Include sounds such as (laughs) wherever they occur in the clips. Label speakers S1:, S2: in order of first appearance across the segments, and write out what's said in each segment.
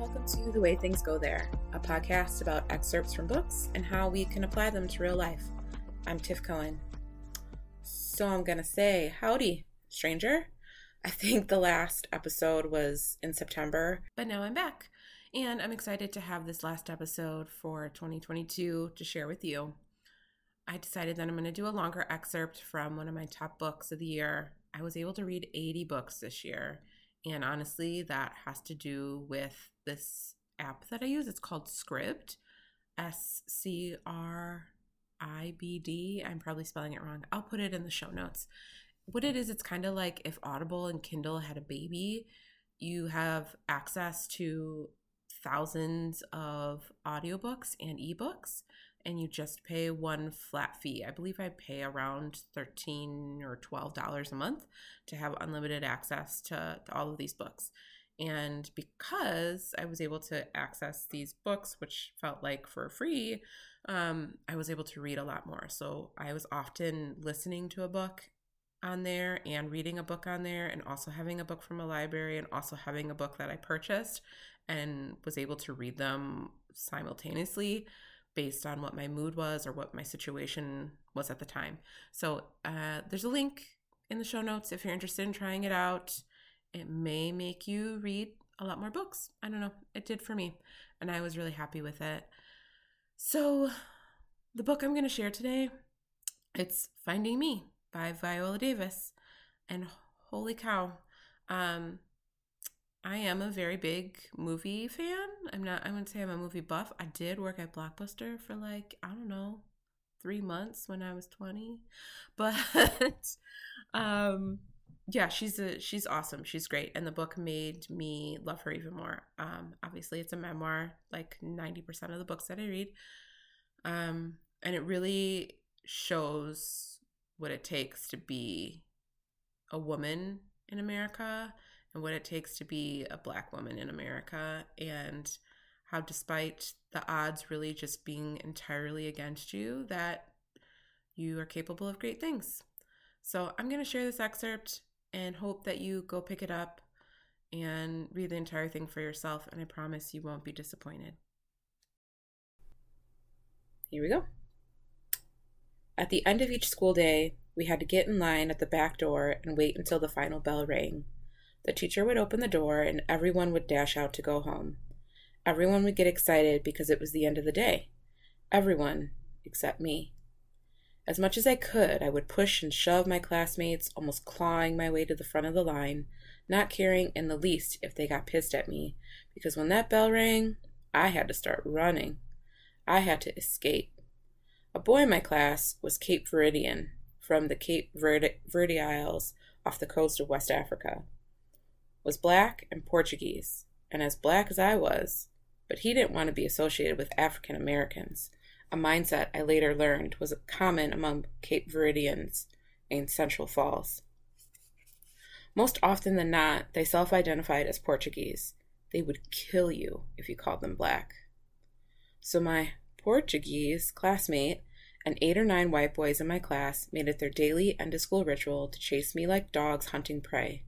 S1: Welcome to The Way Things Go There, a podcast about excerpts from books and how we can apply them to real life. I'm Tiff Cohen. So I'm going to say, howdy, stranger. I think the last episode was in September, but now I'm back. And I'm excited to have this last episode for 2022 to share with you. I decided that I'm going to do a longer excerpt from one of my top books of the year. I was able to read 80 books this year. And honestly, that has to do with this app that I use. It's called Scribd, S C R I B D. I'm probably spelling it wrong. I'll put it in the show notes. What it is, it's kind of like if Audible and Kindle had a baby, you have access to thousands of audiobooks and ebooks and you just pay one flat fee. I believe I pay around 13 or 12 dollars a month to have unlimited access to, to all of these books. And because I was able to access these books, which felt like for free, um, I was able to read a lot more. So I was often listening to a book on there and reading a book on there, and also having a book from a library, and also having a book that I purchased and was able to read them simultaneously based on what my mood was or what my situation was at the time. So uh, there's a link in the show notes if you're interested in trying it out. It may make you read a lot more books. I don't know. It did for me, and I was really happy with it. So, the book I'm going to share today, it's Finding Me by Viola Davis. And holy cow, um, I am a very big movie fan. I'm not, I wouldn't say I'm a movie buff. I did work at Blockbuster for like, I don't know, three months when I was 20. But, (laughs) um, yeah, she's a she's awesome. She's great, and the book made me love her even more. Um, obviously, it's a memoir, like ninety percent of the books that I read, um, and it really shows what it takes to be a woman in America and what it takes to be a black woman in America, and how, despite the odds really just being entirely against you, that you are capable of great things. So, I'm going to share this excerpt and hope that you go pick it up and read the entire thing for yourself. And I promise you won't be disappointed. Here we go. At the end of each school day, we had to get in line at the back door and wait until the final bell rang. The teacher would open the door and everyone would dash out to go home. Everyone would get excited because it was the end of the day. Everyone except me. As much as I could, I would push and shove my classmates, almost clawing my way to the front of the line, not caring in the least if they got pissed at me, because when that bell rang, I had to start running. I had to escape. A boy in my class was Cape Verdean, from the Cape Verde, Verde Isles off the coast of West Africa. Was black and Portuguese, and as black as I was, but he didn't want to be associated with African Americans a mindset I later learned was common among Cape Verdeans in Central Falls. Most often than not, they self identified as Portuguese. They would kill you if you called them black. So, my Portuguese classmate and eight or nine white boys in my class made it their daily end of school ritual to chase me like dogs hunting prey.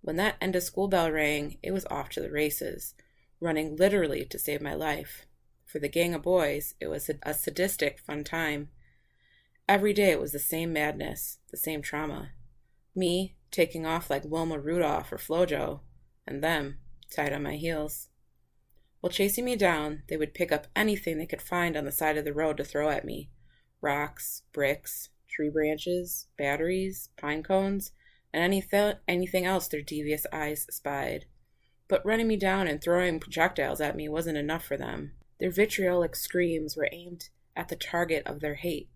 S1: When that end of school bell rang, it was off to the races, running literally to save my life. For the gang of boys, it was a sadistic, fun time. Every day it was the same madness, the same trauma. Me taking off like Wilma Rudolph or Flojo, and them tied on my heels. While chasing me down, they would pick up anything they could find on the side of the road to throw at me rocks, bricks, tree branches, batteries, pine cones, and anything, anything else their devious eyes spied. But running me down and throwing projectiles at me wasn't enough for them. Their vitriolic screams were aimed at the target of their hate.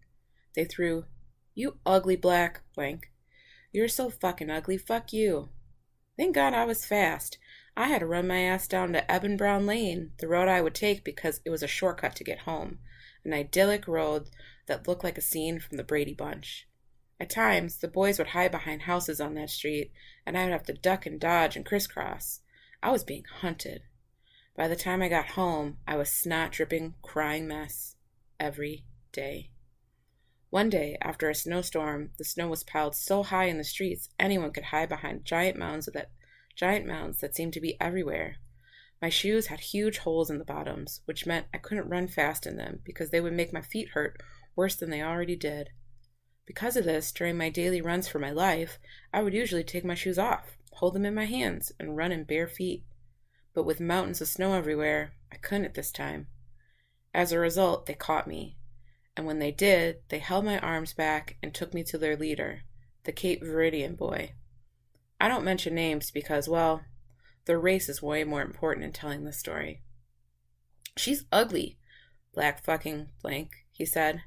S1: They threw, You ugly black blank. You're so fucking ugly, fuck you. Thank God I was fast. I had to run my ass down to Eben Brown Lane, the road I would take because it was a shortcut to get home, an idyllic road that looked like a scene from the Brady Bunch. At times, the boys would hide behind houses on that street, and I would have to duck and dodge and crisscross. I was being hunted. By the time I got home, I was snot dripping, crying mess every day. One day, after a snowstorm, the snow was piled so high in the streets anyone could hide behind giant mounds that giant mounds that seemed to be everywhere. My shoes had huge holes in the bottoms, which meant I couldn't run fast in them because they would make my feet hurt worse than they already did. Because of this, during my daily runs for my life, I would usually take my shoes off, hold them in my hands, and run in bare feet. But with mountains of snow everywhere, I couldn't at this time. As a result, they caught me. And when they did, they held my arms back and took me to their leader, the Cape Verdean boy. I don't mention names because, well, their race is way more important in telling this story. She's ugly, black fucking blank, he said.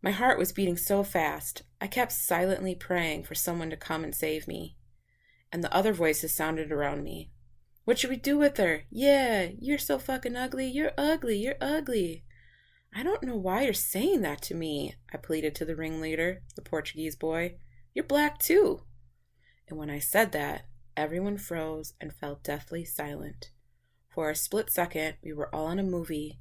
S1: My heart was beating so fast, I kept silently praying for someone to come and save me. And the other voices sounded around me. What should we do with her? Yeah, you're so fucking ugly. You're ugly. You're ugly. I don't know why you're saying that to me, I pleaded to the ringleader, the Portuguese boy. You're black too. And when I said that, everyone froze and fell deathly silent. For a split second, we were all in a movie,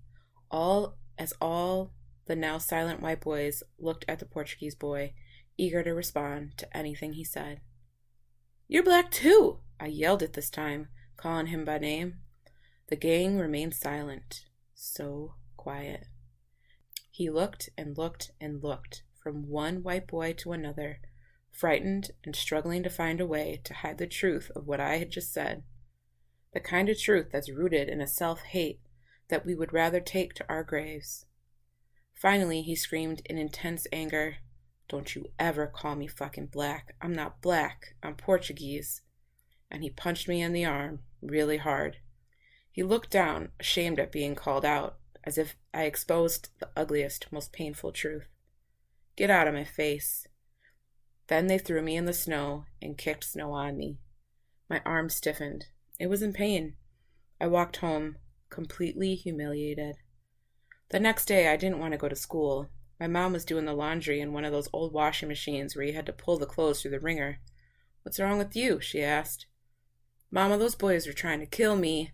S1: all as all the now silent white boys looked at the Portuguese boy, eager to respond to anything he said. You're black too, I yelled at this time, calling him by name. The gang remained silent, so quiet. He looked and looked and looked from one white boy to another, frightened and struggling to find a way to hide the truth of what I had just said. The kind of truth that's rooted in a self hate that we would rather take to our graves. Finally, he screamed in intense anger, Don't you ever call me fucking black. I'm not black. I'm Portuguese. And he punched me in the arm really hard. He looked down, ashamed at being called out, as if I exposed the ugliest, most painful truth. Get out of my face. Then they threw me in the snow and kicked snow on me. My arm stiffened. It was in pain. I walked home, completely humiliated. The next day, I didn't want to go to school. My mom was doing the laundry in one of those old washing machines where you had to pull the clothes through the wringer. What's wrong with you? she asked. Mama, those boys are trying to kill me.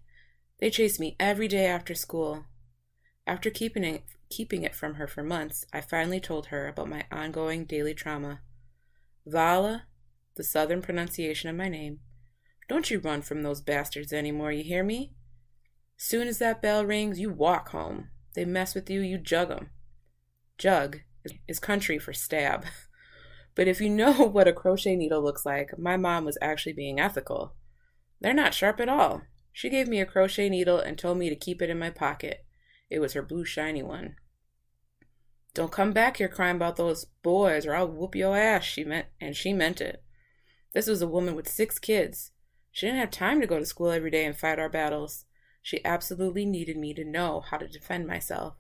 S1: They chase me every day after school. After keeping it, keeping it from her for months, I finally told her about my ongoing daily trauma. Vala, the southern pronunciation of my name, don't you run from those bastards anymore, you hear me? Soon as that bell rings, you walk home. They mess with you, you jug 'em. Jug is country for stab. (laughs) But if you know (laughs) what a crochet needle looks like, my mom was actually being ethical. They're not sharp at all. She gave me a crochet needle and told me to keep it in my pocket. It was her blue shiny one. Don't come back here crying about those boys or I'll whoop your ass, she meant and she meant it. This was a woman with six kids. She didn't have time to go to school every day and fight our battles. She absolutely needed me to know how to defend myself,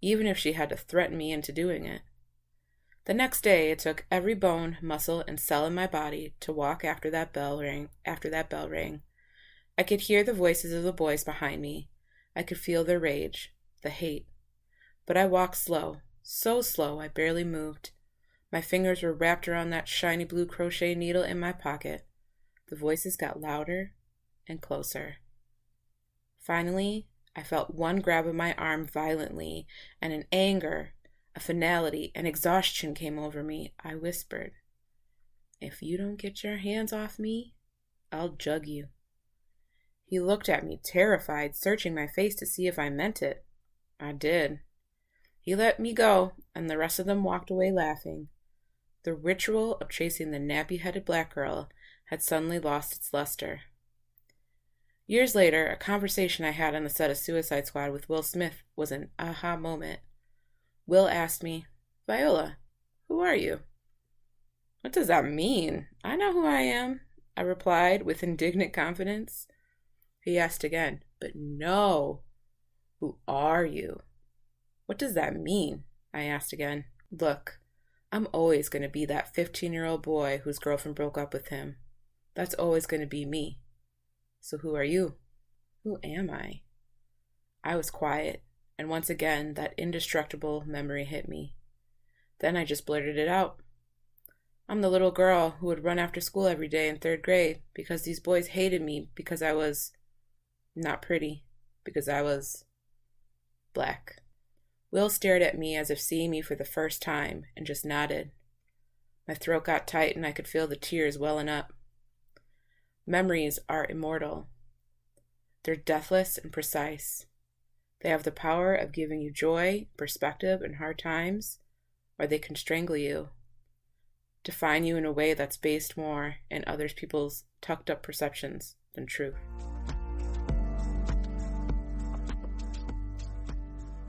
S1: even if she had to threaten me into doing it. The next day it took every bone, muscle, and cell in my body to walk after that bell rang after that bell rang. I could hear the voices of the boys behind me. I could feel their rage, the hate. But I walked slow, so slow I barely moved. My fingers were wrapped around that shiny blue crochet needle in my pocket. The voices got louder and closer. Finally, I felt one grab of my arm violently, and an anger, a finality, an exhaustion came over me. I whispered, If you don't get your hands off me, I'll jug you. He looked at me, terrified, searching my face to see if I meant it. I did. He let me go, and the rest of them walked away laughing. The ritual of chasing the nappy headed black girl had suddenly lost its luster. Years later, a conversation I had on the set of Suicide Squad with Will Smith was an aha moment. Will asked me, Viola, who are you? What does that mean? I know who I am, I replied with indignant confidence. He asked again, But no, who are you? What does that mean? I asked again. Look, I'm always going to be that 15 year old boy whose girlfriend broke up with him. That's always going to be me. So who are you? Who am I? I was quiet, and once again that indestructible memory hit me. Then I just blurted it out. I'm the little girl who would run after school every day in third grade because these boys hated me because I was not pretty, because I was black. Will stared at me as if seeing me for the first time and just nodded. My throat got tight and I could feel the tears welling up. Memories are immortal. They're deathless and precise. They have the power of giving you joy, perspective in hard times, or they can strangle you, define you in a way that's based more in other people's tucked up perceptions than truth.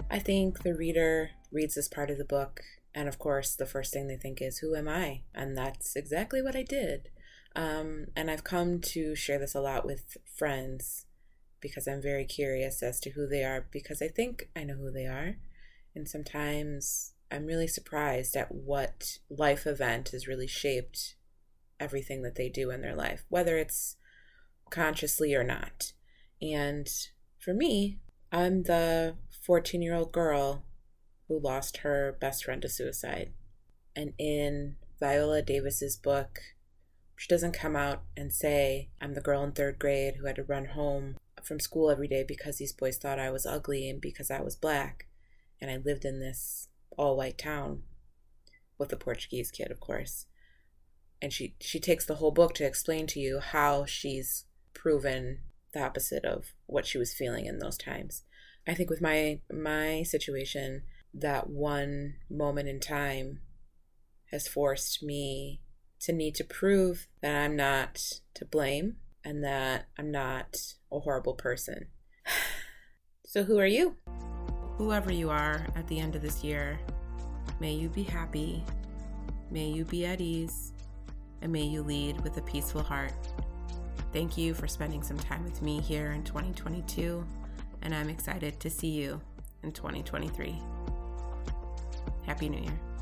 S1: I think the reader reads this part of the book, and of course, the first thing they think is, Who am I? And that's exactly what I did. Um, and I've come to share this a lot with friends because I'm very curious as to who they are because I think I know who they are. And sometimes I'm really surprised at what life event has really shaped everything that they do in their life, whether it's consciously or not. And for me, I'm the 14 year old girl who lost her best friend to suicide. And in Viola Davis's book, she doesn't come out and say, I'm the girl in third grade who had to run home from school every day because these boys thought I was ugly and because I was black. And I lived in this all white town with a Portuguese kid, of course. And she, she takes the whole book to explain to you how she's proven the opposite of what she was feeling in those times. I think with my my situation, that one moment in time has forced me to need to prove that I'm not to blame and that I'm not a horrible person. (sighs) so, who are you? Whoever you are at the end of this year, may you be happy, may you be at ease, and may you lead with a peaceful heart. Thank you for spending some time with me here in 2022, and I'm excited to see you in 2023. Happy New Year.